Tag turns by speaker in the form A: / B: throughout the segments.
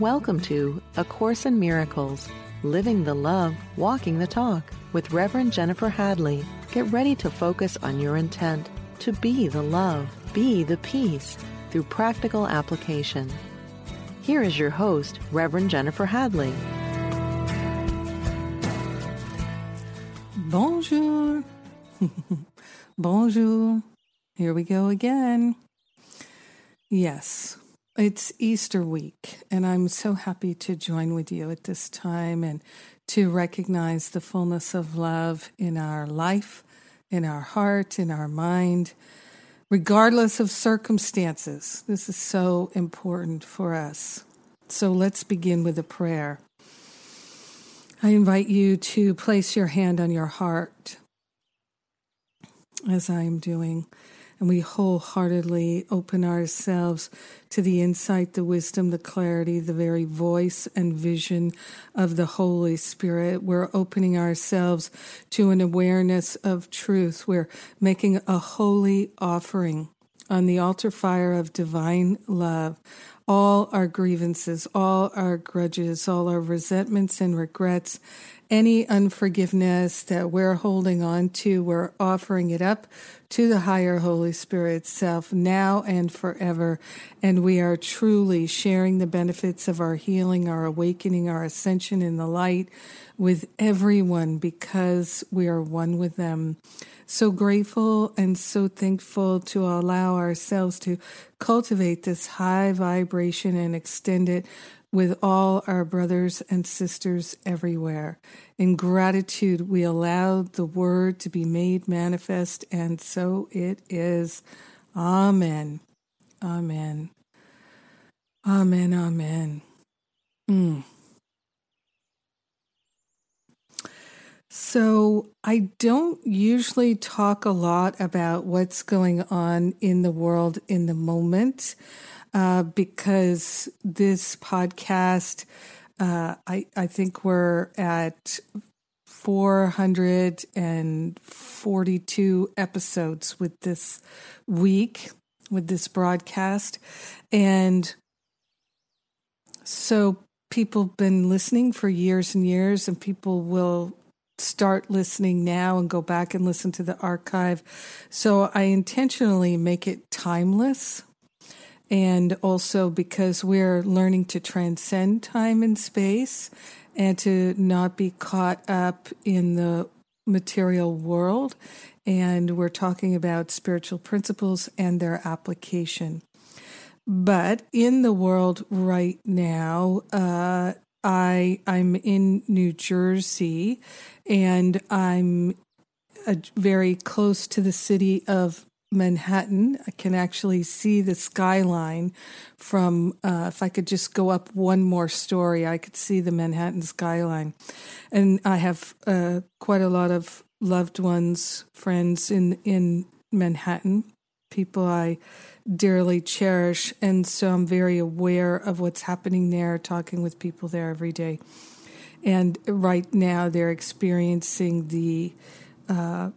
A: Welcome to A Course in Miracles Living the Love, Walking the Talk with Reverend Jennifer Hadley. Get ready to focus on your intent to be the love, be the peace through practical application. Here is your host, Reverend Jennifer Hadley.
B: Bonjour. Bonjour. Here we go again. Yes, it's Easter week, and I'm so happy to join with you at this time and to recognize the fullness of love in our life, in our heart, in our mind, regardless of circumstances. This is so important for us. So let's begin with a prayer. I invite you to place your hand on your heart as I am doing and we wholeheartedly open ourselves to the insight, the wisdom, the clarity, the very voice and vision of the Holy Spirit. We're opening ourselves to an awareness of truth. We're making a holy offering on the altar fire of divine love all our grievances, all our grudges, all our resentments and regrets, any unforgiveness that we're holding on to, we're offering it up to the higher Holy Spirit self now and forever. And we are truly sharing the benefits of our healing, our awakening, our ascension in the light with everyone because we are one with them. So grateful and so thankful to allow ourselves to cultivate this high vibration and extend it with all our brothers and sisters everywhere. In gratitude, we allow the word to be made manifest, and so it is. Amen. Amen. Amen. Amen. Mm. So, I don't usually talk a lot about what's going on in the world in the moment uh, because this podcast, uh, I, I think we're at 442 episodes with this week, with this broadcast. And so people have been listening for years and years, and people will start listening now and go back and listen to the archive. So I intentionally make it timeless. And also because we're learning to transcend time and space and to not be caught up in the material world. And we're talking about spiritual principles and their application. But in the world right now, uh, I I'm in New Jersey, and I'm uh, very close to the city of Manhattan. I can actually see the skyline from. Uh, if I could just go up one more story, I could see the Manhattan skyline, and I have uh, quite a lot of loved ones, friends in in Manhattan, people I dearly cherish. And so I'm very aware of what's happening there, talking with people there every day. And right now, they're experiencing the uh,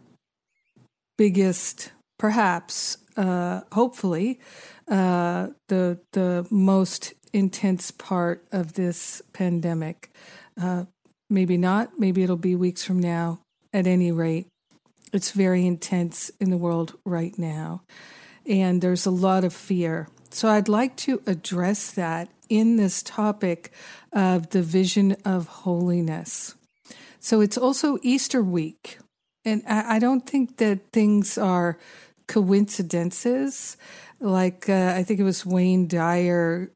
B: biggest, perhaps, uh, hopefully, uh, the the most intense part of this pandemic. Uh, maybe not. Maybe it'll be weeks from now. At any rate, it's very intense in the world right now and there's a lot of fear. So I'd like to address that in this topic of the vision of holiness. So it's also Easter week, and I don't think that things are coincidences. Like uh, I think it was Wayne Dyer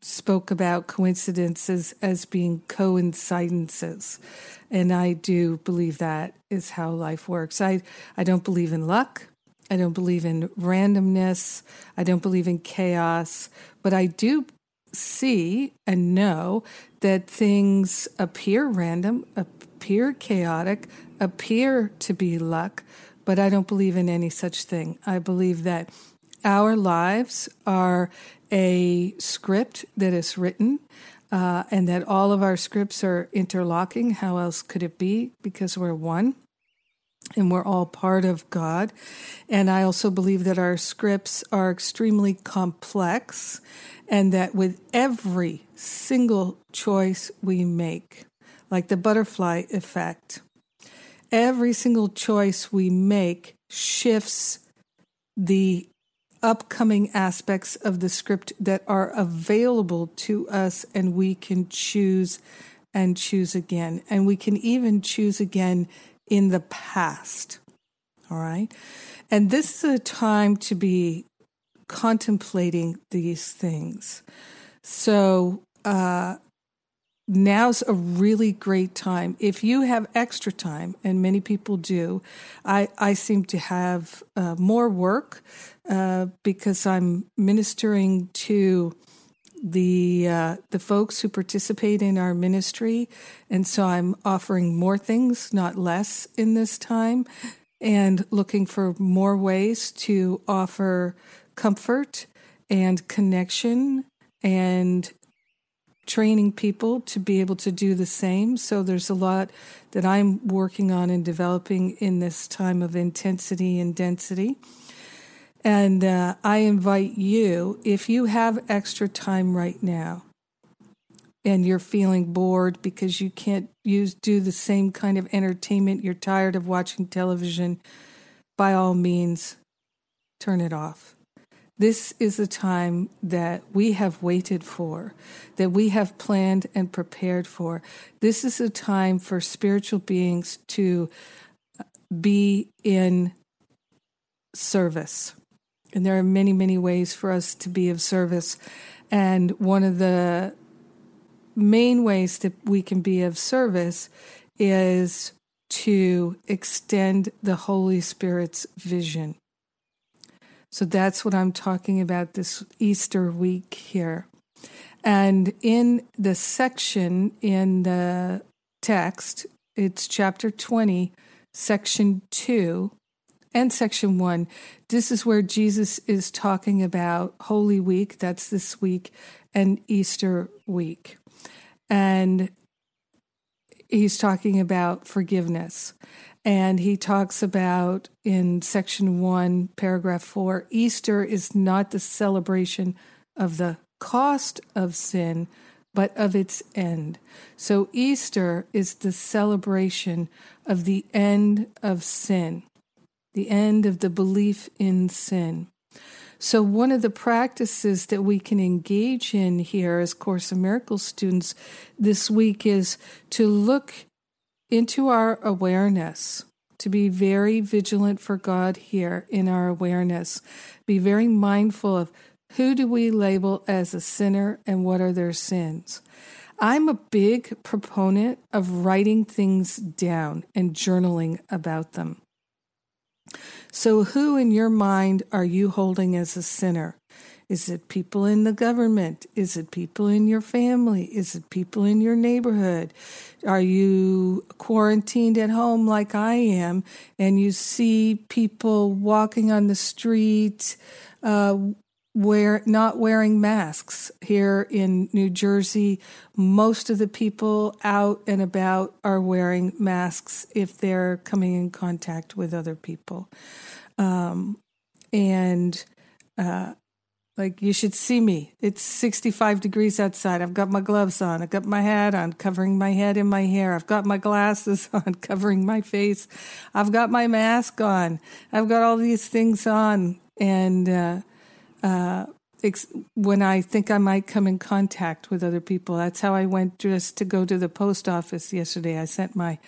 B: spoke about coincidences as being coincidences. And I do believe that is how life works. I, I don't believe in luck. I don't believe in randomness. I don't believe in chaos. But I do see and know that things appear random, appear chaotic, appear to be luck. But I don't believe in any such thing. I believe that our lives are a script that is written. Uh, and that all of our scripts are interlocking. How else could it be? Because we're one. and we're all part of God. And I also believe that our scripts are extremely complex and that with every single choice we make, like the butterfly effect, every single choice we make shifts the upcoming aspects of the script that are available to us, and we can choose and choose again. And we can even choose again in the past. All right. And this is a time to be contemplating these things. So, uh, now's a really great time. If you have extra time, and many people do, I, I seem to have uh, more work uh, because I'm ministering to the uh, the folks who participate in our ministry, and so I'm offering more things, not less, in this time, and looking for more ways to offer comfort and connection and training people to be able to do the same. So there's a lot that I'm working on and developing in this time of intensity and density. And uh, I invite you, if you have extra time right now and you're feeling bored because you can't use do the same kind of entertainment, you're tired of watching television, by all means, turn it off this is a time that we have waited for, that we have planned and prepared for. This is a time for spiritual beings to be in service. And there are many, many ways for us to be of service. And one of the main ways that we can be of service is to extend the Holy Spirit's vision. So that's what I'm talking about this Easter week here. And in the section in the text, it's chapter 20, section 2 and section 1. This is where Jesus is talking about Holy Week, that's this week, and Easter week. And he's talking about forgiveness. And he talks about in section one, paragraph four Easter is not the celebration of the cost of sin, but of its end. So Easter is the celebration of the end of sin, the end of the belief in sin. So, one of the practices that we can engage in here as Course in Miracles students this week is to look into our awareness, to be very vigilant for God here in our awareness. Be very mindful of who do we label as a sinner and what are their sins. I'm a big proponent of writing things down and journaling about them. So, who in your mind are you holding as a sinner? Is it people in the government? Is it people in your family? Is it people in your neighborhood? Are you quarantined at home like I am and you see people walking on the street uh, wear, not wearing masks? Here in New Jersey, most of the people out and about are wearing masks if they're coming in contact with other people. Um, and uh, like you should see me. It's 65 degrees outside. I've got my gloves on. I've got my hat on, covering my head and my hair. I've got my glasses on, covering my face. I've got my mask on. I've got all these things on. And uh, uh, ex- when I think I might come in contact with other people, that's how I went dressed to go to the post office yesterday. I sent my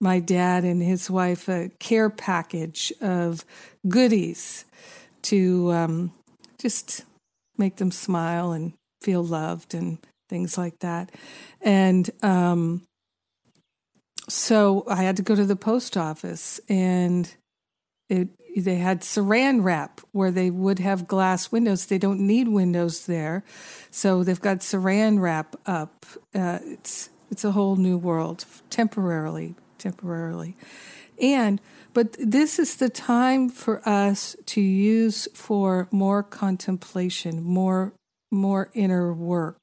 B: my dad and his wife a care package of goodies to um, just make them smile and feel loved and things like that. And um, so I had to go to the post office and it they had saran wrap where they would have glass windows. They don't need windows there, so they've got saran wrap up. Uh, it's it's a whole new world temporarily, temporarily, and but this is the time for us to use for more contemplation, more more inner work.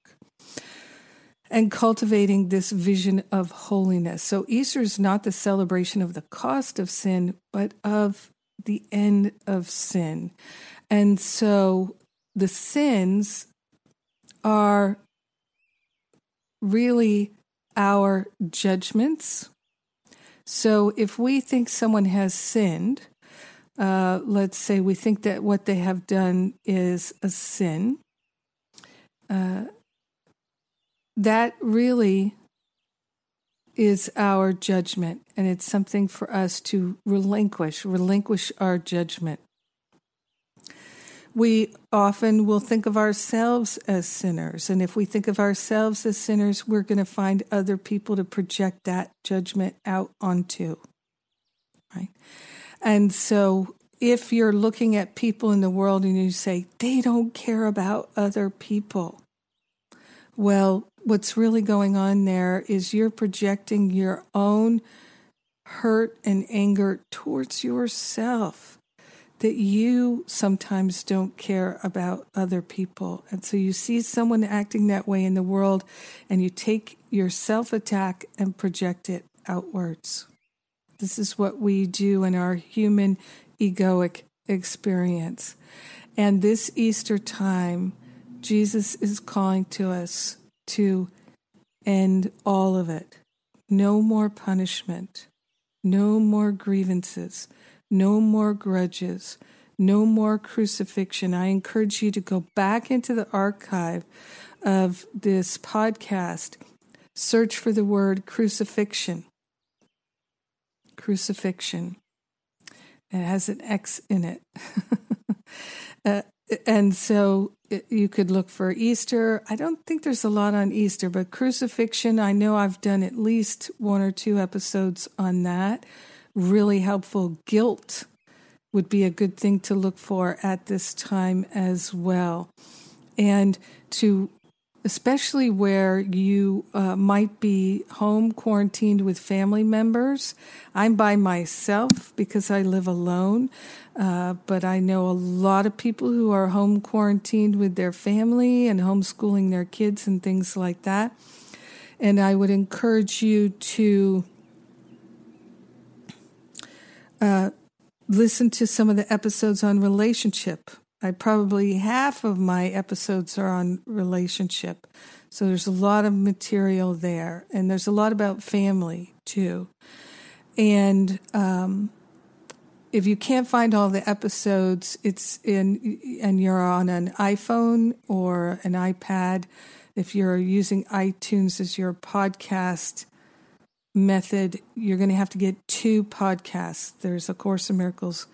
B: and cultivating this vision of holiness. So Easter is not the celebration of the cost of sin, but of the end of sin. And so the sins are really our judgments. So if we think someone has sinned, uh, let's say we think that what they have done is a sin, uh, that really is our judgment, and it's something for us to relinquish, relinquish our judgment. We often will think of ourselves as sinners, and if we think of ourselves as sinners, we're going to find other people to project that judgment out onto. Right? And so if you're looking at people in the world and you say, they don't care about other people, well, what's really going on there is you're projecting your own hurt and anger towards yourself that you sometimes don't care about other people. And so you see someone acting that way in the world and you take your self attack and project it outwards. This is what we do in our human egoic experience. And this Easter time, Jesus is calling to us to end all of it. No more punishment, no more grievances, no more grudges, no more crucifixion. I encourage you to go back into the archive of this podcast, search for the word crucifixion. Crucifixion. It has an X in it. uh, and so you could look for Easter. I don't think there's a lot on Easter, but crucifixion, I know I've done at least one or two episodes on that. Really helpful. Guilt would be a good thing to look for at this time as well. And to especially where you uh, might be home quarantined with family members. I'm by myself because I live alone, uh, but I know a lot of people who are home quarantined with their family and homeschooling their kids and things like that. And I would encourage you to uh, listen to some of the episodes on relationship I probably half of my episodes are on relationship. So there's a lot of material there. And there's a lot about family too. And um, if you can't find all the episodes, it's in, and you're on an iPhone or an iPad, if you're using iTunes as your podcast method, you're going to have to get two podcasts. There's A Course in Miracles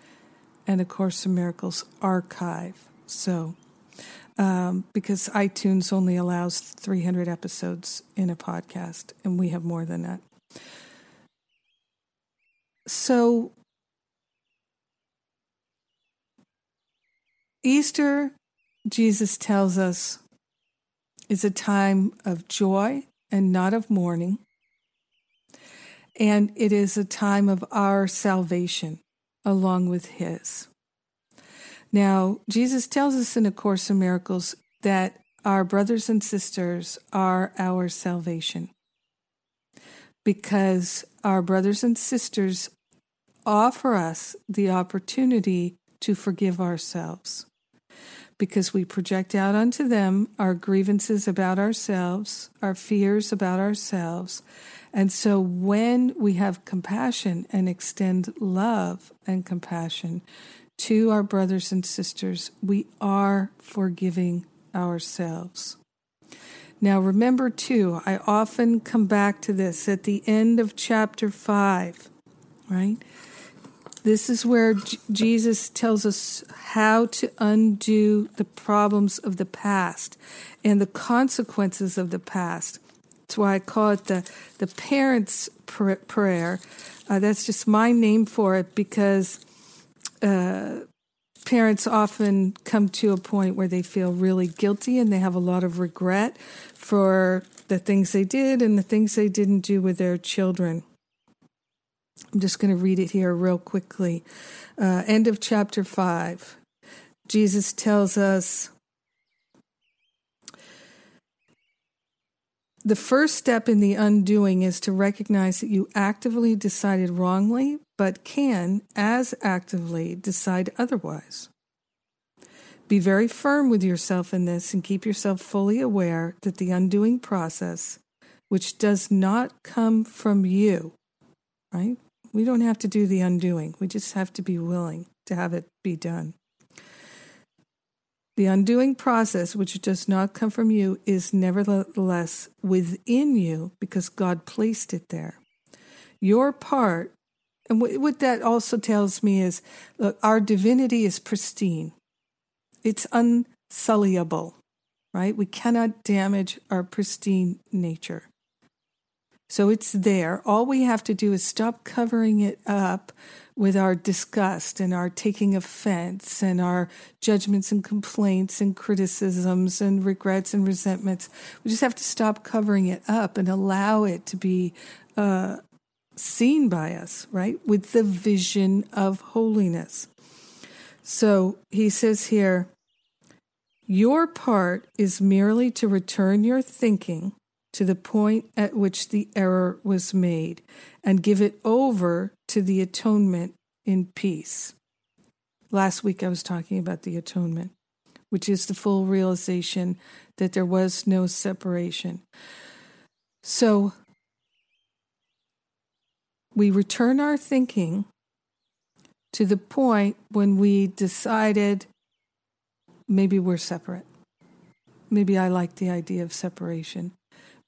B: and A Course in Miracles archive. So, um, because iTunes only allows 300 episodes in a podcast, and we have more than that. So, Easter, Jesus tells us, is a time of joy and not of mourning. And it is a time of our salvation along with his. Now, Jesus tells us in A Course in Miracles that our brothers and sisters are our salvation because our brothers and sisters offer us the opportunity to forgive ourselves because we project out unto them our grievances about ourselves, our fears about ourselves. And so when we have compassion and extend love and compassion to our brothers and sisters, we are forgiving ourselves. Now, remember too, I often come back to this at the end of chapter 5, right? This is where J- Jesus tells us how to undo the problems of the past and the consequences of the past. That's why I call it the, the parents' pr- prayer. Uh, that's just my name for it because uh, parents often come to a point where they feel really guilty and they have a lot of regret for the things they did and the things they didn't do with their children. I'm just going to read it here real quickly. Uh, end of chapter 5. Jesus tells us the first step in the undoing is to recognize that you actively decided wrongly, but can, as actively, decide otherwise. Be very firm with yourself in this and keep yourself fully aware that the undoing process, which does not come from you, right? We don't have to do the undoing, we just have to be willing to have it be done. The undoing process, which does not come from you, is nevertheless within you because God placed it there. Your part, and what that also tells me is look, our divinity is pristine, it's unsullyable, right? We cannot damage our pristine nature. So it's there. All we have to do is stop covering it up with our disgust and our taking offense and our judgments and complaints and criticisms and regrets and resentments. We just have to stop covering it up and allow it to be uh, seen by us, right? With the vision of holiness. So he says here, your part is merely to return your thinking to the point at which the error was made and give it over to the atonement in peace. Last week I was talking about the atonement, which is the full realization that there was no separation. So we return our thinking to the point when we decided maybe we're separate. Maybe I like the idea of separation.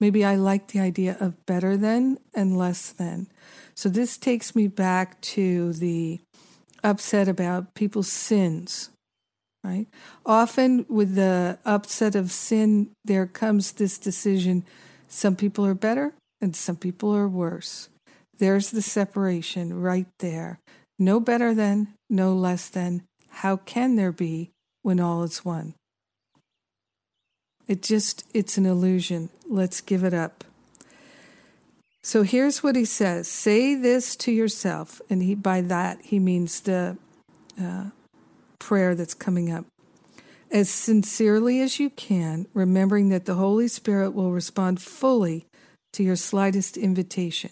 B: Maybe I like the idea of better than and less than. So this takes me back to the upset about people's sins, right? Often with the upset of sin, there comes this decision some people are better and some people are worse. There's the separation right there. No better than, no less than. How can there be when all is one? It just, it's an illusion. Let's give it up. So here's what he says Say this to yourself. And he, by that, he means the uh, prayer that's coming up. As sincerely as you can, remembering that the Holy Spirit will respond fully to your slightest invitation.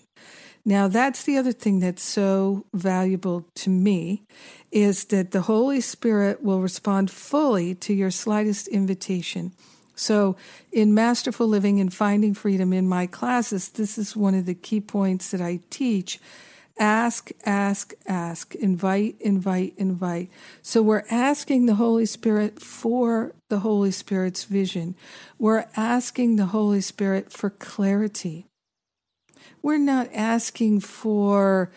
B: Now, that's the other thing that's so valuable to me is that the Holy Spirit will respond fully to your slightest invitation. So, in Masterful Living and Finding Freedom in my classes, this is one of the key points that I teach. Ask, ask, ask, invite, invite, invite. So, we're asking the Holy Spirit for the Holy Spirit's vision. We're asking the Holy Spirit for clarity. We're not asking for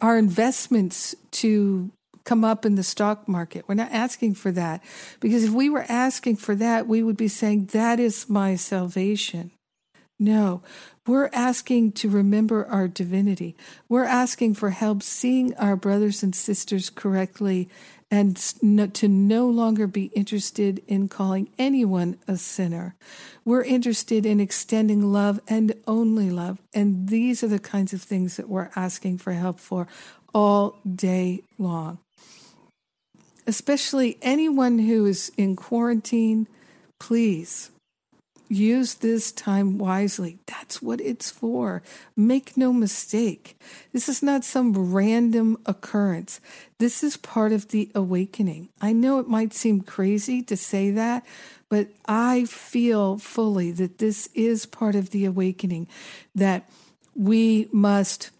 B: our investments to come up in the stock market. We're not asking for that because if we were asking for that, we would be saying, That is my salvation. No, we're asking to remember our divinity. We're asking for help seeing our brothers and sisters correctly and to no longer be interested in calling anyone a sinner. We're interested in extending love and only love. And these are the kinds of things that we're asking for help for all day long especially anyone who is in quarantine, please use this time wisely. That's what it's for. Make no mistake. This is not some random occurrence. This is part of the awakening. I know it might seem crazy to say that, but I feel fully that this is part of the awakening, that we must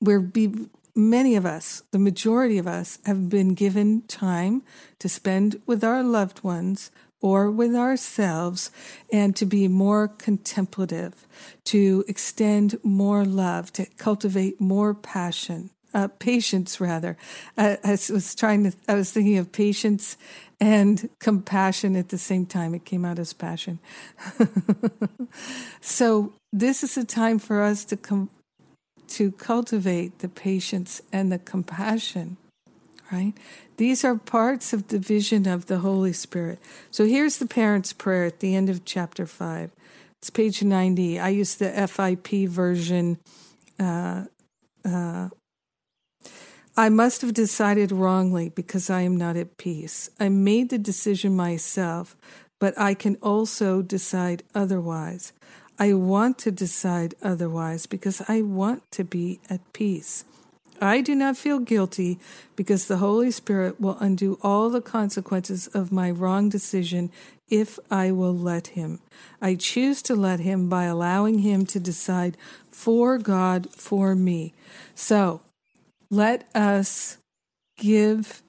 B: we're be many of us, the majority of us, have been given time to spend with our loved ones or with ourselves and to be more contemplative, to extend more love, to cultivate more passion. Uh, patience, rather. I, I was trying to. I was thinking of patience and compassion at the same time. It came out as passion. so this is a time for us to come to cultivate the patience and the compassion, right? These are parts of the vision of the Holy Spirit. So here's the parent's prayer at the end of chapter 5. It's page 90. I use the FIP version. Uh, uh, I must have decided wrongly because I am not at peace. I made the decision myself, but I can also decide otherwise. I want to decide otherwise because I want to be at peace. I do not feel guilty because the Holy Spirit will undo all the consequences of my wrong decision if I will let Him. I choose to let Him by allowing Him to decide for God for me. So let us give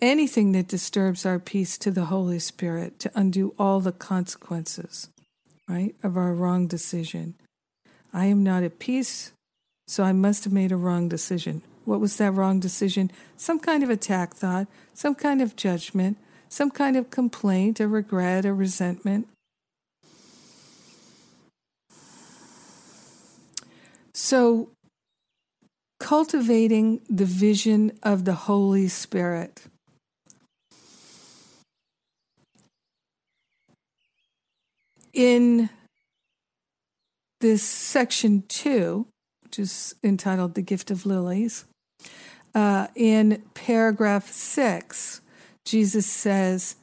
B: anything that disturbs our peace to the Holy Spirit to undo all the consequences, right, of our wrong decision. I am not at peace so I must have made a wrong decision. What was that wrong decision? Some kind of attack thought, some kind of judgment, some kind of complaint, a regret, a resentment. So, cultivating the vision of the Holy Spirit. In this section two, which is entitled The Gift of Lilies. Uh, in paragraph six, Jesus says,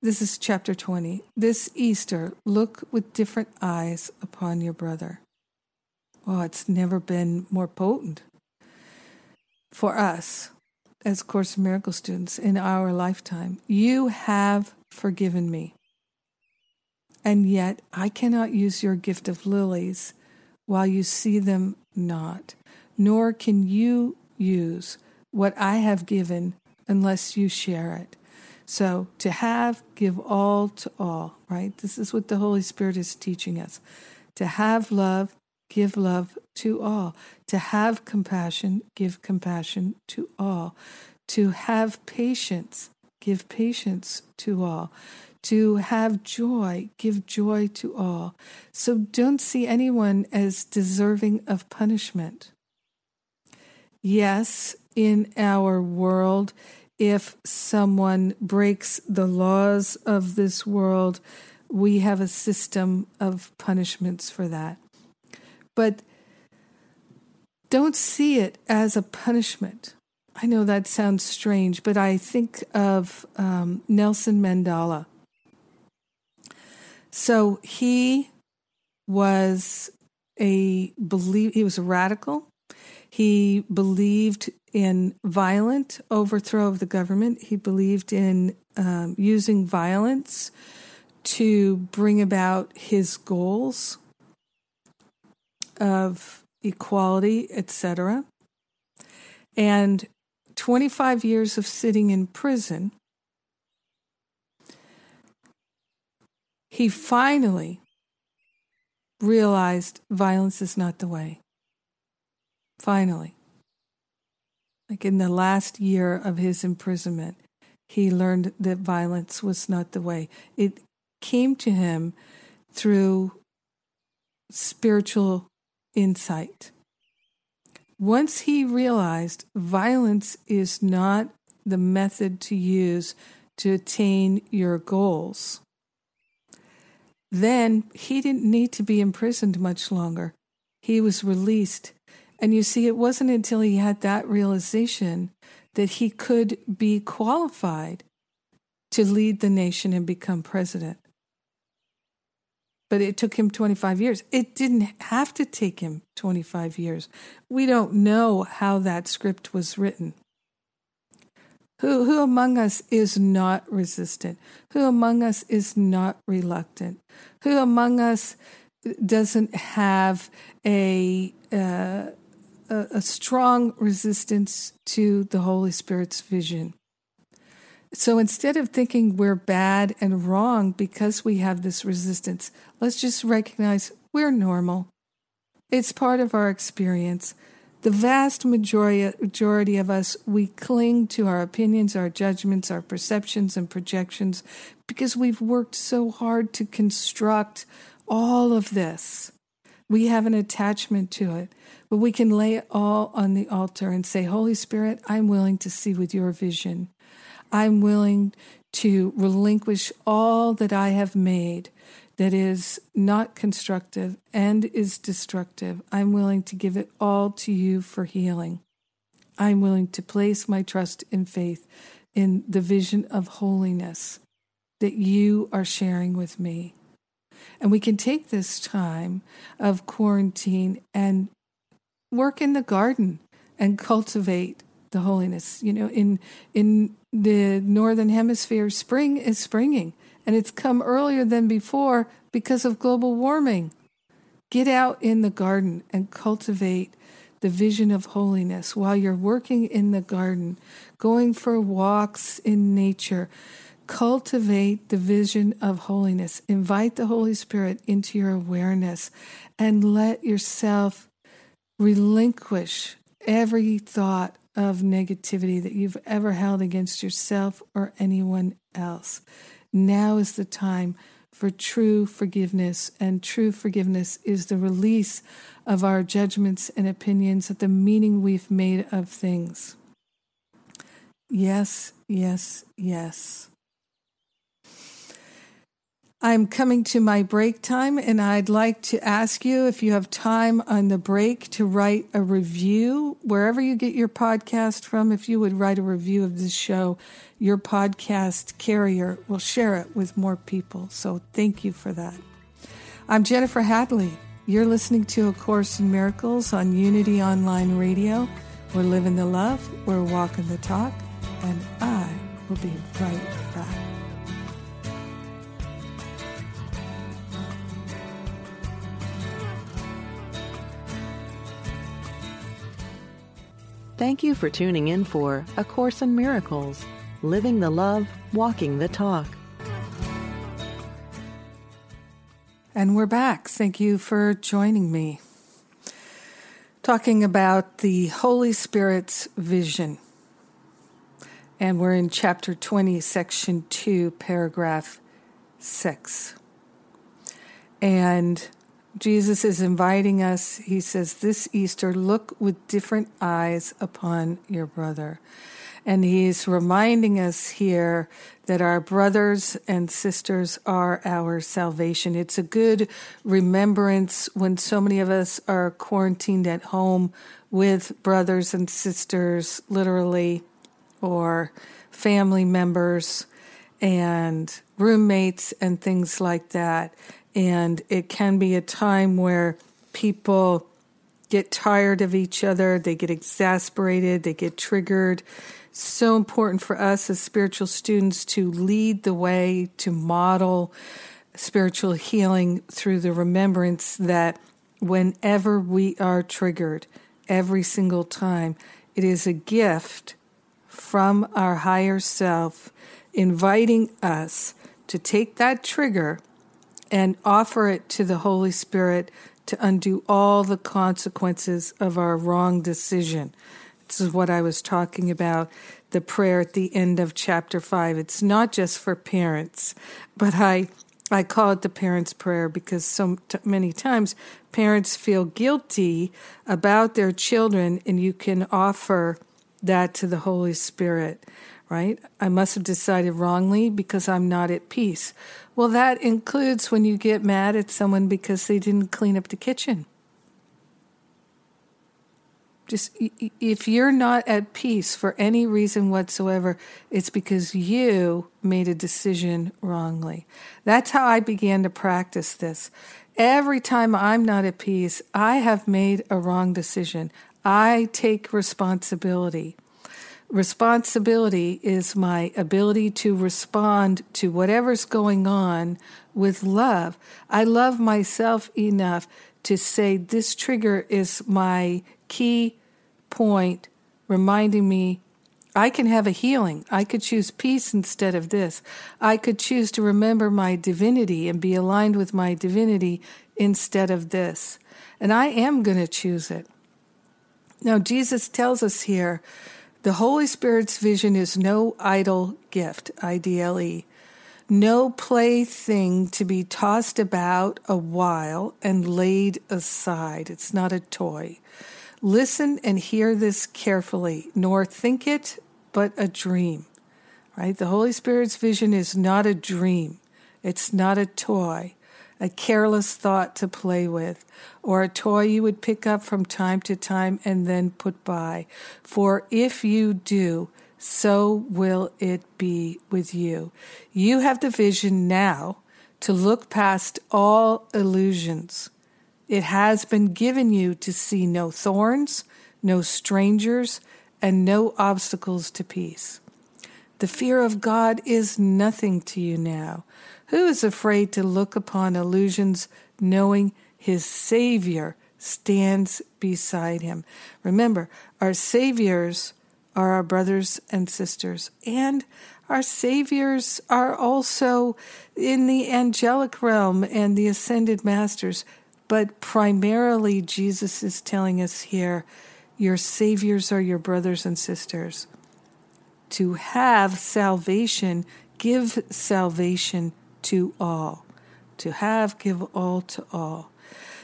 B: This is chapter 20. This Easter, look with different eyes upon your brother. Oh, it's never been more potent for us as Course in Miracle students in our lifetime. You have forgiven me. And yet I cannot use your gift of lilies while you see them not, nor can you use what I have given unless you share it. So to have, give all to all, right? This is what the Holy Spirit is teaching us. To have love, give love to all. To have compassion, give compassion to all. To have patience, give patience to all to have joy, give joy to all. So don't see anyone as deserving of punishment. Yes, in our world, if someone breaks the laws of this world, we have a system of punishments for that. But don't see it as a punishment. I know that sounds strange, but I think of um, Nelson Mandela so he was a believe he was a radical. He believed in violent overthrow of the government. He believed in um, using violence to bring about his goals of equality, etc. And 25 years of sitting in prison he finally realized violence is not the way. Finally. Like in the last year of his imprisonment, he learned that violence was not the way. It came to him through spiritual insight. Once he realized violence is not the method to use to attain your goals, then he didn't need to be imprisoned much longer. He was released. And you see, it wasn't until he had that realization that he could be qualified to lead the nation and become president. But it took him 25 years. It didn't have to take him 25 years. We don't know how that script was written. Who, who among us is not resistant? Who among us is not reluctant? Who among us doesn't have a, uh, a, a strong resistance to the Holy Spirit's vision? So instead of thinking we're bad and wrong because we have this resistance, let's just recognize we're normal. It's part of our experience. The vast majority, of us, we cling to our opinions, our judgments, our perceptions, and projections because we've worked so hard to construct all of this. We have an attachment to it, but we can lay it all on the altar and say, Holy Spirit, I'm willing to see with your vision. I'm willing to relinquish all that I have made that is not constructive and is destructive, I'm willing to give it all to you for healing. I'm willing to place my trust and faith in the vision of holiness that you are sharing with me. And we can take this time of quarantine and work in the garden and cultivate the holiness. You know, in in the northern hemisphere, spring is springing, and it's come earlier than before because of global warming. Get out in the garden and cultivate the vision of holiness while you're working in the garden, going for walks in nature. Cultivate the vision of holiness. Invite the Holy Spirit into your awareness and let yourself relinquish every thought of negativity that you've ever held against yourself or anyone else. Now is the time for true forgiveness, and true forgiveness is the release of our judgments and opinions of the meaning we've made of things. Yes, yes, yes. I'm coming to my break time, and I'd like to ask you if you have time on the break to write a review wherever you get your podcast from. If you would write a review of this show, your podcast carrier will share it with more people. So thank you for that. I'm Jennifer Hadley. You're listening to A Course in Miracles on Unity Online Radio. We're living the love, we're walking the talk, and I will be right back.
A: Thank you for tuning in for A Course in Miracles Living the Love, Walking the Talk.
B: And we're back. Thank you for joining me. Talking about the Holy Spirit's vision. And we're in chapter 20, section 2, paragraph 6. And Jesus is inviting us, he says, this Easter, look with different eyes upon your brother. And he's reminding us here that our brothers and sisters are our salvation. It's a good remembrance when so many of us are quarantined at home with brothers and sisters, literally, or family members and roommates and things like that. And it can be a time where people get tired of each other, they get exasperated, they get triggered. So important for us as spiritual students to lead the way, to model spiritual healing through the remembrance that whenever we are triggered, every single time, it is a gift from our higher self inviting us to take that trigger and offer it to the Holy Spirit to undo all the consequences of our wrong decision. This is what I was talking about the prayer at the end of chapter 5. It's not just for parents, but I I call it the parents' prayer because so many times parents feel guilty about their children, and you can offer that to the Holy Spirit, right? I must have decided wrongly because I'm not at peace. Well, that includes when you get mad at someone because they didn't clean up the kitchen. Just if you're not at peace for any reason whatsoever, it's because you made a decision wrongly. That's how I began to practice this. Every time I'm not at peace, I have made a wrong decision. I take responsibility. Responsibility is my ability to respond to whatever's going on with love. I love myself enough to say this trigger is my key point, reminding me I can have a healing. I could choose peace instead of this. I could choose to remember my divinity and be aligned with my divinity instead of this. And I am going to choose it. Now, Jesus tells us here the Holy Spirit's vision is no idle gift, IDLE, no plaything to be tossed about a while and laid aside. It's not a toy. Listen and hear this carefully, nor think it but a dream. Right? The Holy Spirit's vision is not a dream. It's not a toy a careless thought to play with, or a toy you would pick up from time to time and then put by. For if you do, so will it be with you. You have the vision now to look past all illusions. It has been given you to see no thorns, no strangers, and no obstacles to peace. The fear of God is nothing to you now. Who is afraid to look upon illusions knowing his Savior stands beside him? Remember, our Saviors are our brothers and sisters, and our Saviors are also in the angelic realm and the ascended masters. But primarily, Jesus is telling us here your Saviors are your brothers and sisters. To have salvation, give salvation to all. To have, give all to all.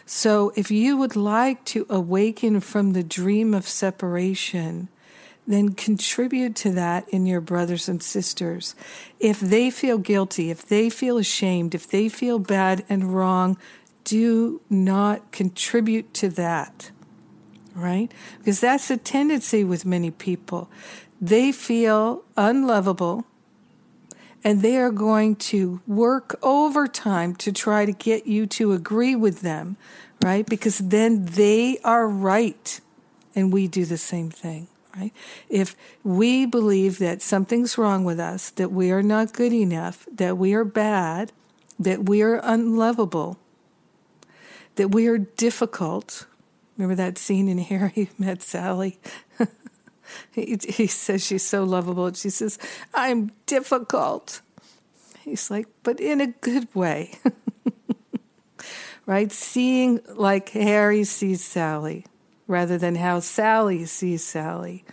B: So if you would like to awaken from the dream of separation, then contribute to that in your brothers and sisters. If they feel guilty, if they feel ashamed, if they feel bad and wrong, do not contribute to that. Right? Because that's a tendency with many people. They feel unlovable and they are going to work overtime to try to get you to agree with them, right? Because then they are right and we do the same thing right? If we believe that something's wrong with us, that we are not good enough, that we are bad, that we are unlovable, that we are difficult. Remember that scene in Harry Met Sally? he, he says she's so lovable, she says, I'm difficult. He's like, but in a good way. right? Seeing like Harry sees Sally rather than how Sally sees Sally.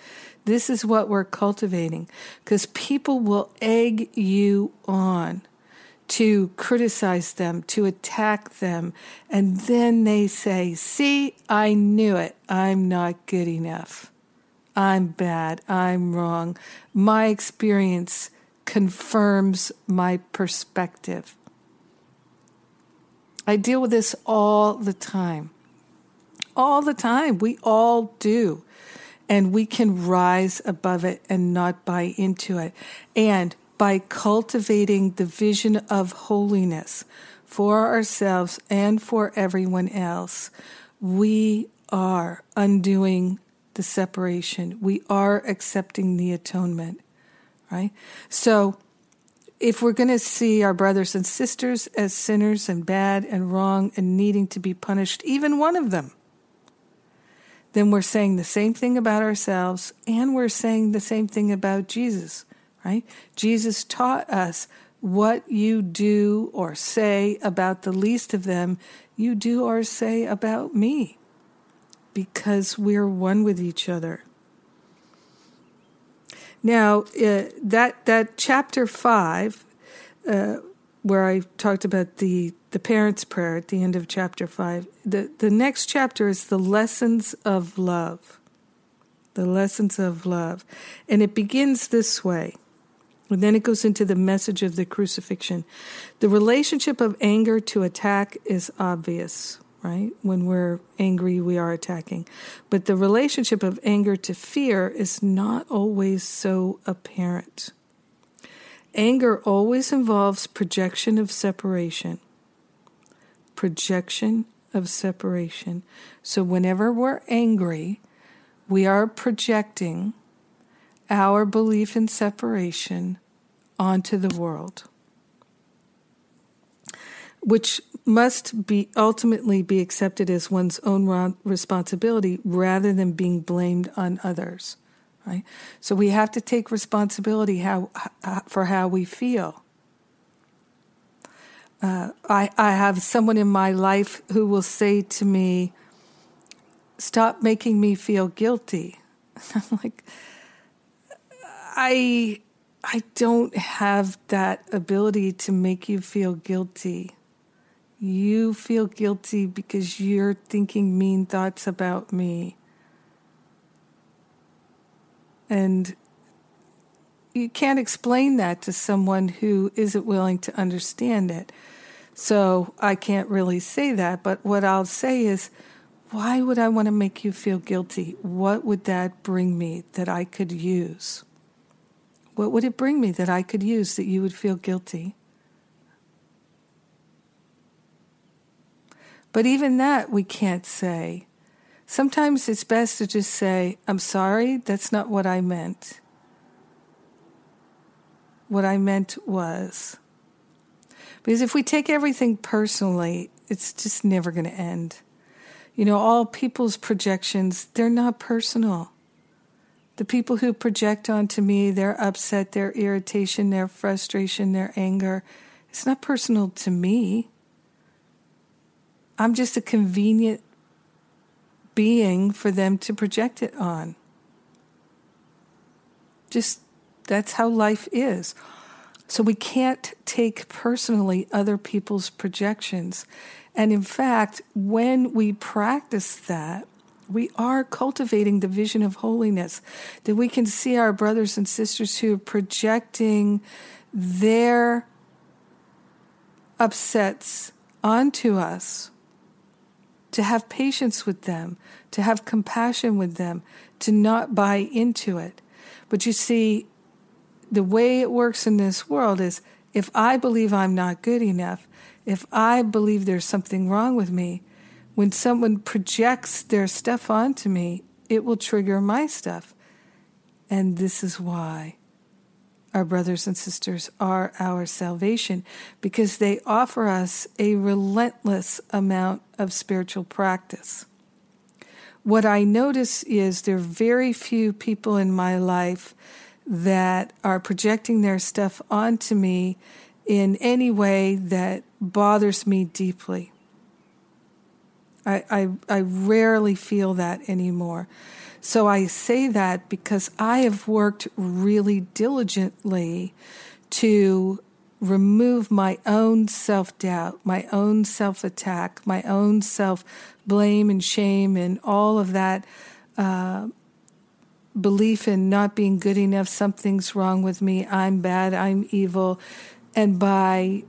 B: This is what we're cultivating because people will egg you on to criticize them, to attack them, and then they say, See, I knew it. I'm not good enough. I'm bad. I'm wrong. My experience confirms my perspective. I deal with this all the time all the time. We all do. And we can rise above it and not buy into it. And by cultivating the vision of holiness for ourselves and for everyone else, we are undoing the separation. We are accepting the atonement, right? So, if we're going to see our brothers and sisters as sinners and bad and wrong and needing to be punished, even one of them, then we're saying the same thing about ourselves and we're saying the same thing about Jesus, right? Jesus taught us what you do or say about the least of them, you do or say about me because we're one with each other. Now, uh, that that chapter five, uh, where I talked about the the parents' prayer at the end of chapter five. The the next chapter is the lessons of love. The lessons of love. And it begins this way. And then it goes into the message of the crucifixion. The relationship of anger to attack is obvious, right? When we're angry, we are attacking. But the relationship of anger to fear is not always so apparent. Anger always involves projection of separation. Projection of separation. So whenever we're angry, we are projecting our belief in separation onto the world, which must be ultimately be accepted as one's own responsibility rather than being blamed on others right? So we have to take responsibility how, for how we feel. Uh, I, I have someone in my life who will say to me, Stop making me feel guilty. I'm like, I, I don't have that ability to make you feel guilty. You feel guilty because you're thinking mean thoughts about me. And you can't explain that to someone who isn't willing to understand it. So I can't really say that. But what I'll say is, why would I want to make you feel guilty? What would that bring me that I could use? What would it bring me that I could use that you would feel guilty? But even that we can't say. Sometimes it's best to just say, I'm sorry, that's not what I meant. What I meant was. Because if we take everything personally, it's just never going to end. You know, all people's projections, they're not personal. The people who project onto me their upset, their irritation, their frustration, their anger, it's not personal to me. I'm just a convenient being for them to project it on. Just that's how life is. So we can't take personally other people's projections. And in fact, when we practice that, we are cultivating the vision of holiness, that we can see our brothers and sisters who are projecting their upsets onto us, to have patience with them, to have compassion with them, to not buy into it. But you see, the way it works in this world is if I believe I'm not good enough, if I believe there's something wrong with me, when someone projects their stuff onto me, it will trigger my stuff. And this is why our brothers and sisters are our salvation, because they offer us a relentless amount of spiritual practice. What I notice is there are very few people in my life that are projecting their stuff onto me in any way that bothers me deeply. I, I, I rarely feel that anymore. So I say that because I have worked really diligently to remove my own self doubt, my own self attack, my own self blame and shame, and all of that uh, belief in not being good enough, something's wrong with me, I'm bad, I'm evil. And by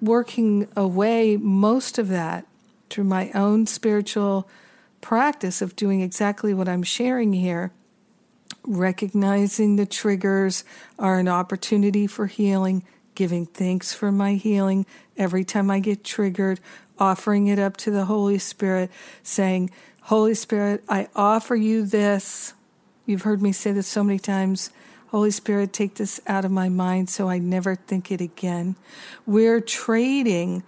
B: working away most of that, through my own spiritual practice of doing exactly what I'm sharing here, recognizing the triggers are an opportunity for healing, giving thanks for my healing every time I get triggered, offering it up to the Holy Spirit, saying, Holy Spirit, I offer you this. You've heard me say this so many times. Holy Spirit, take this out of my mind so I never think it again. We're trading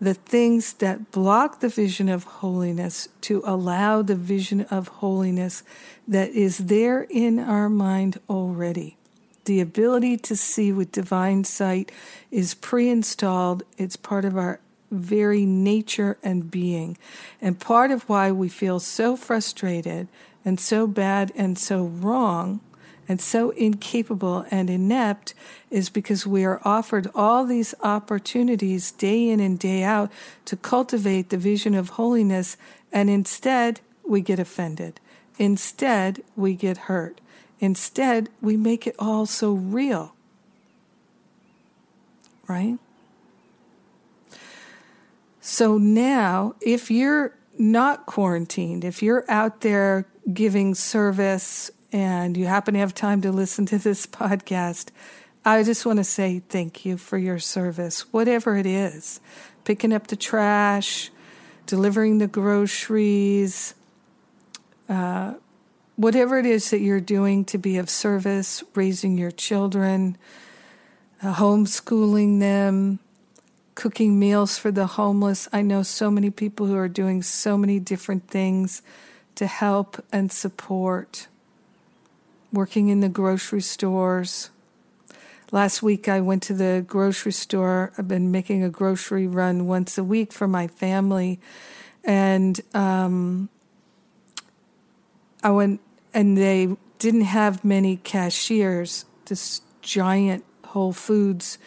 B: the things that block the vision of holiness to allow the vision of holiness that is there in our mind already. The ability to see with divine sight is pre installed, it's part of our very nature and being. And part of why we feel so frustrated and so bad and so wrong and so incapable and inept is because we are offered all these opportunities day in and day out to cultivate the vision of holiness, and instead we get offended. Instead, we get hurt. Instead, we make it all so real. Right? So now, if you're not quarantined, if you're out there giving service and you happen to have time to listen to this podcast, I just want to say thank you for your service, whatever it is picking up the trash, delivering the groceries, uh, whatever it is that you're doing to be of service, raising your children, uh, homeschooling them, cooking meals for the homeless. I know so many people who are doing so many different things to help and support working in the grocery stores. Last week, I went to the grocery store. I've been making a grocery run once a week for my family. And um, I went, and they didn't have many cashiers, this giant Whole Foods.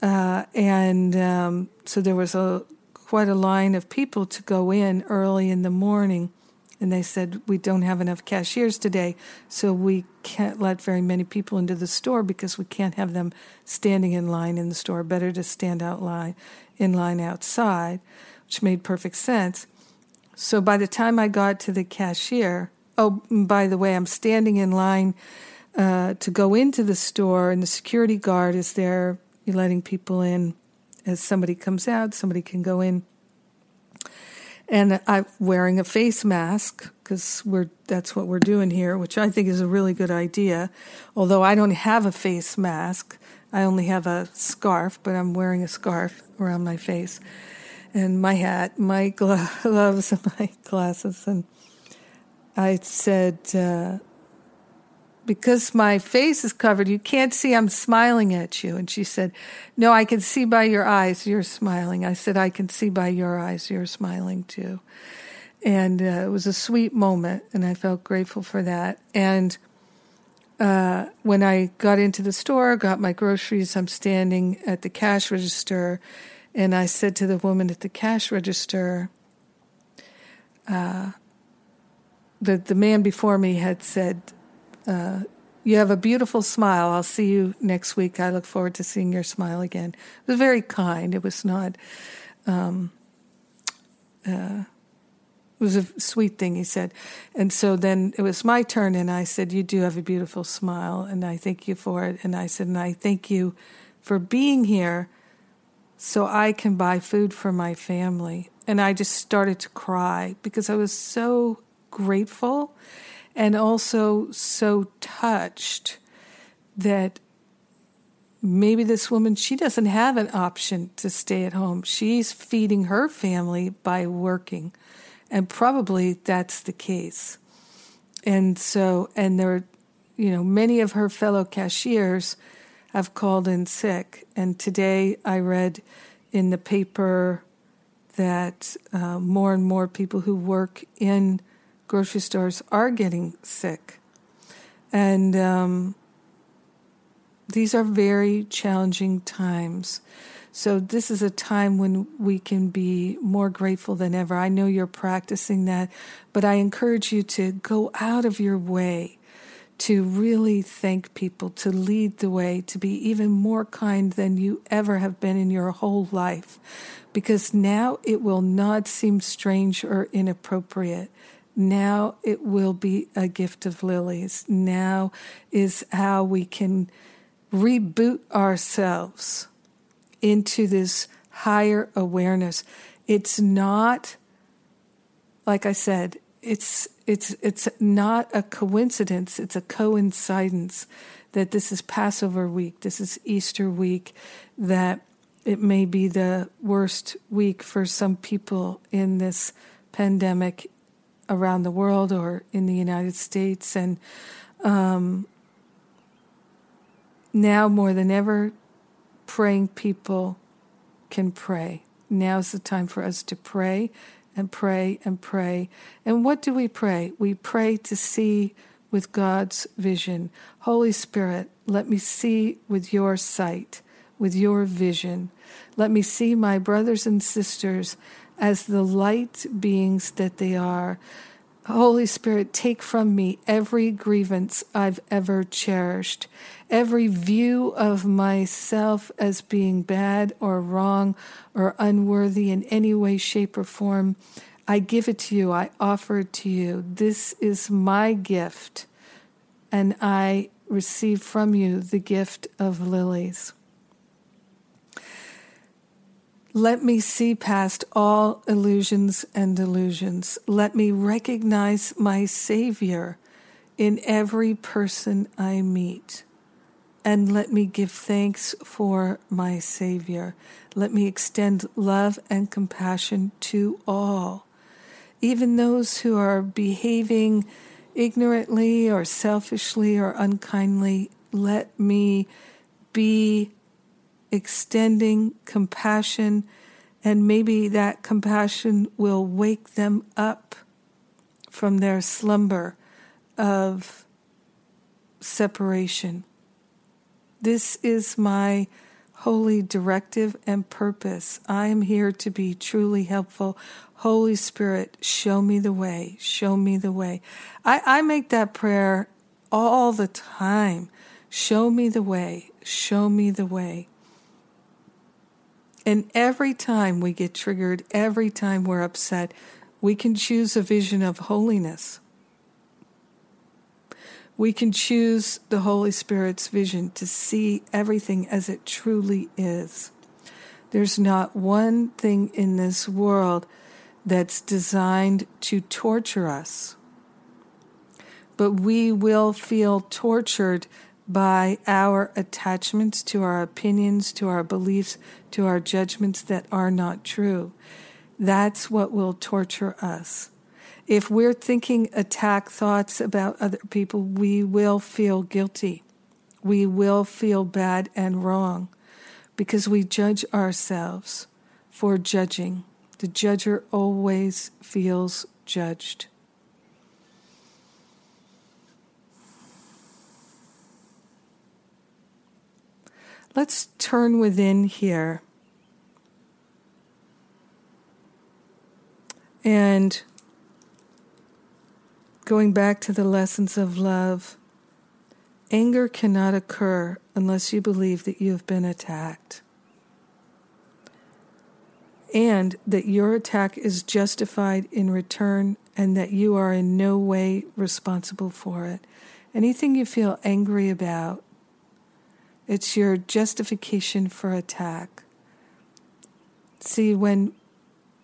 B: Uh, and um, so there was a quite a line of people to go in early in the morning and they said we don't have enough cashiers today so we can't let very many people into the store because we can't have them standing in line in the store better to stand out line in line outside which made perfect sense so by the time i got to the cashier oh by the way i'm standing in line uh, to go into the store, and the security guard is there, letting people in. As somebody comes out, somebody can go in. And I'm wearing a face mask because we're that's what we're doing here, which I think is a really good idea. Although I don't have a face mask, I only have a scarf, but I'm wearing a scarf around my face, and my hat, my gloves, and my glasses. And I said, uh, because my face is covered, you can't see I'm smiling at you. And she said, No, I can see by your eyes you're smiling. I said, I can see by your eyes you're smiling too. And uh, it was a sweet moment, and I felt grateful for that. And uh, when I got into the store, got my groceries, I'm standing at the cash register, and I said to the woman at the cash register, uh, the the man before me had said, "You have a beautiful smile. I'll see you next week. I look forward to seeing your smile again." It was very kind. It was not. Um, uh, it was a sweet thing he said. And so then it was my turn, and I said, You do have a beautiful smile, and I thank you for it. And I said, And I thank you for being here so I can buy food for my family. And I just started to cry because I was so grateful and also so touched that maybe this woman she doesn't have an option to stay at home she's feeding her family by working and probably that's the case. And so, and there, are you know, many of her fellow cashiers have called in sick. And today I read in the paper that uh, more and more people who work in grocery stores are getting sick. And um, these are very challenging times. So, this is a time when we can be more grateful than ever. I know you're practicing that, but I encourage you to go out of your way to really thank people, to lead the way, to be even more kind than you ever have been in your whole life. Because now it will not seem strange or inappropriate. Now it will be a gift of lilies. Now is how we can reboot ourselves into this higher awareness. It's not, like I said, it's it's it's not a coincidence. It's a coincidence that this is Passover week. This is Easter week. That it may be the worst week for some people in this pandemic around the world or in the United States, and um, now more than ever, praying people can pray. Now's the time for us to pray and pray and pray. And what do we pray? We pray to see with God's vision. Holy Spirit, let me see with your sight, with your vision. Let me see my brothers and sisters as the light beings that they are. Holy Spirit, take from me every grievance I've ever cherished, every view of myself as being bad or wrong or unworthy in any way, shape, or form. I give it to you. I offer it to you. This is my gift, and I receive from you the gift of lilies. Let me see past all illusions and delusions. Let me recognize my Savior in every person I meet. And let me give thanks for my Savior. Let me extend love and compassion to all, even those who are behaving ignorantly or selfishly or unkindly. Let me be extending compassion, and maybe that compassion will wake them up from their slumber of separation. This is my holy directive and purpose. I am here to be truly helpful. Holy Spirit, show me the way. Show me the way. I, I make that prayer all the time. Show me the way. Show me the way. And every time we get triggered, every time we're upset, we can choose a vision of holiness. We can choose the Holy Spirit's vision to see everything as it truly is. There's not one thing in this world that's designed to torture us. But we will feel tortured by our attachments to our opinions, to our beliefs, to our judgments that are not true. That's what will torture us. If we're thinking attack thoughts about other people, we will feel guilty. We will feel bad and wrong because we judge ourselves for judging. The judger always feels judged. Let's turn within here. And going back to the lessons of love, anger cannot occur unless you believe that you have been attacked and that your attack is justified in return and that you are in no way responsible for it. Anything you feel angry about, it's your justification for attack. See, when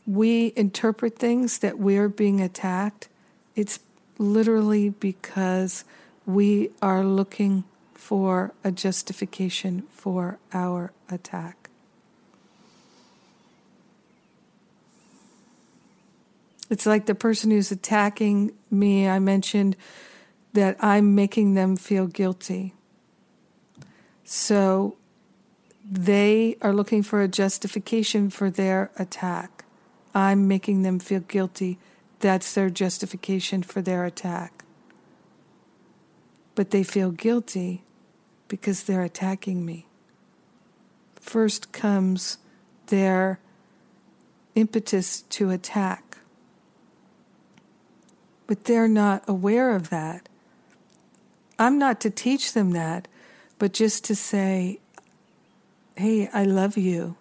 B: we interpret things that we're being attacked, it's literally because we are looking for a justification for our attack. It's like the person who's attacking me, I mentioned that I'm making them feel guilty. So they are looking for a justification for their attack. I'm making them feel guilty. That's their justification for their attack. But they feel guilty because they're attacking me. First comes their impetus to attack. But they're not aware of that. I'm not to teach them that but just to say, hey, I love you.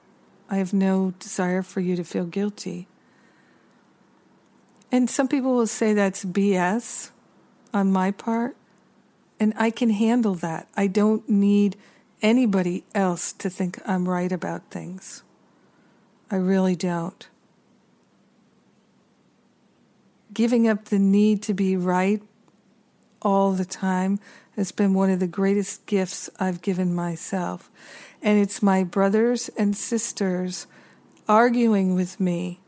B: I have no desire for you to feel guilty. And some people will say that's BS on my part, and I can handle that. I don't need anybody else to think I'm right about things. I really don't. Giving up the need to be right all the time has been one of the greatest gifts I've given myself. And it's my brothers and sisters arguing with me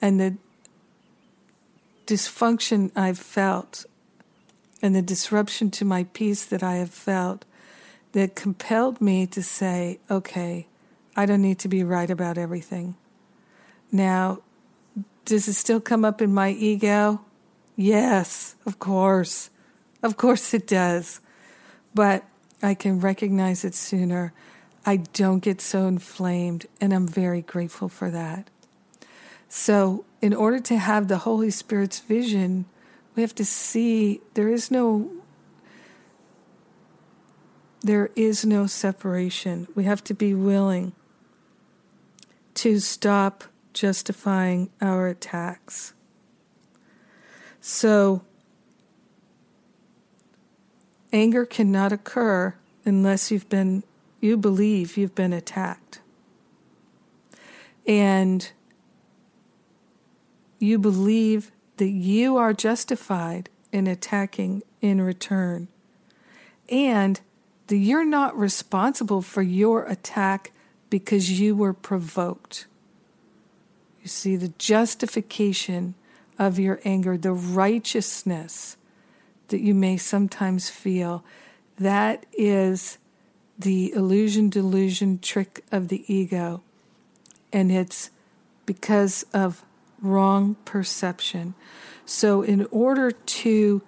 B: and the dysfunction I've felt and the disruption to my peace that I have felt that compelled me to say, okay, I don't need to be right about everything. Now, does it still come up in my ego? Yes, of course. Of course it does. But I can recognize it sooner. I don't get so inflamed, and I'm very grateful for that. So, in order to have the Holy Spirit's vision, we have to see there is no there is no separation. We have to be willing to stop justifying our attacks. So, Anger cannot occur unless you've been you believe you've been attacked. And you believe that you are justified in attacking in return. And that you're not responsible for your attack because you were provoked. You see, the justification of your anger, the righteousness that you may sometimes feel. That is the illusion delusion trick of the ego. And it's because of wrong perception. So, in order to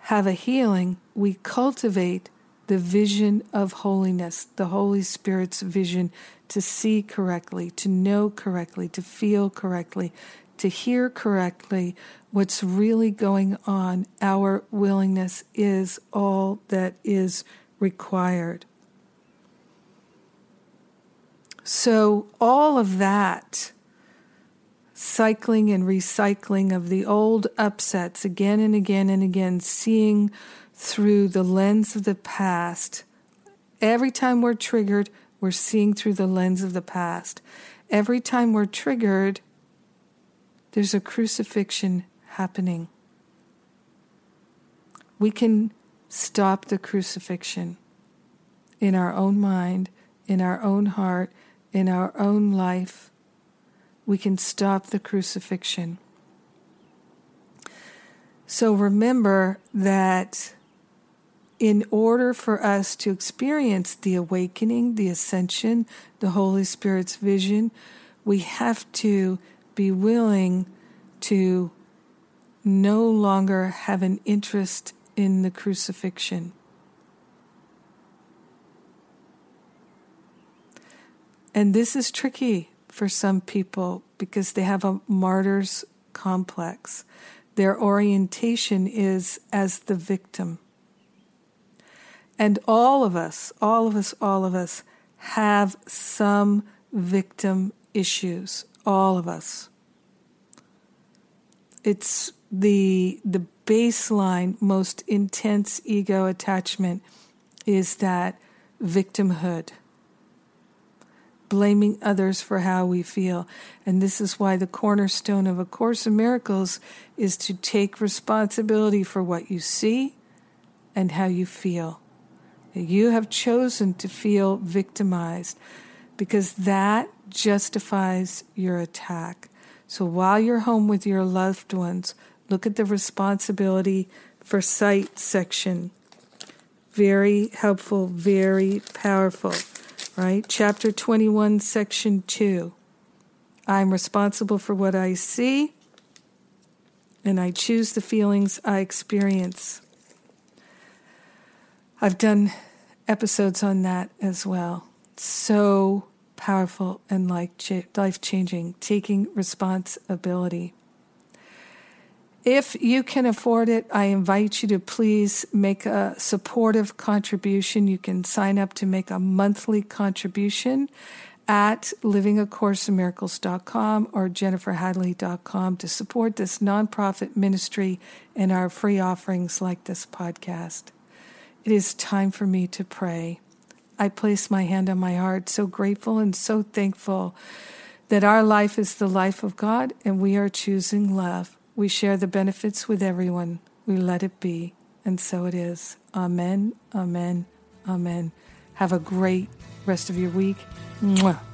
B: have a healing, we cultivate the vision of holiness, the Holy Spirit's vision to see correctly, to know correctly, to feel correctly, to hear correctly what's really going on, our willingness is all that is required. So, all of that cycling and recycling of the old upsets again and again and again, seeing through the lens of the past. Every time we're triggered, we're seeing through the lens of the past. Every time we're triggered, there's a crucifixion happening. We can stop the crucifixion in our own mind, in our own heart, in our own life we can stop the crucifixion. So remember that in order for us to experience the awakening, the ascension, the Holy Spirit's vision, we have to be willing to no longer have an interest in the crucifixion. And this is tricky for some people because they have a martyr's complex. Their orientation is as the victim. And all of us, all of us, all of us have some victim issues. All of us. It's the the baseline most intense ego attachment is that victimhood blaming others for how we feel. And this is why the cornerstone of A Course in Miracles is to take responsibility for what you see and how you feel. You have chosen to feel victimized because that justifies your attack. So while you're home with your loved ones, look at the responsibility for sight section. Very helpful, very powerful right? Chapter 21, section 2. I'm responsible for what I see, and I choose the feelings I experience. I've done episodes on that as well. So powerful and life changing, taking responsibility. If you can afford it, I invite you to please make a supportive contribution. You can sign up to make a monthly contribution at livingacourseinmiracles.com or jenniferhadley.com to support this nonprofit ministry and our free offerings like this podcast. It is time for me to pray. I place my hand on my heart, so grateful and so thankful that our life is the life of God and we are choosing love. We share the benefits with everyone. We let it be. And so it is. Amen, amen, amen. Have a great rest of your week. Mwah.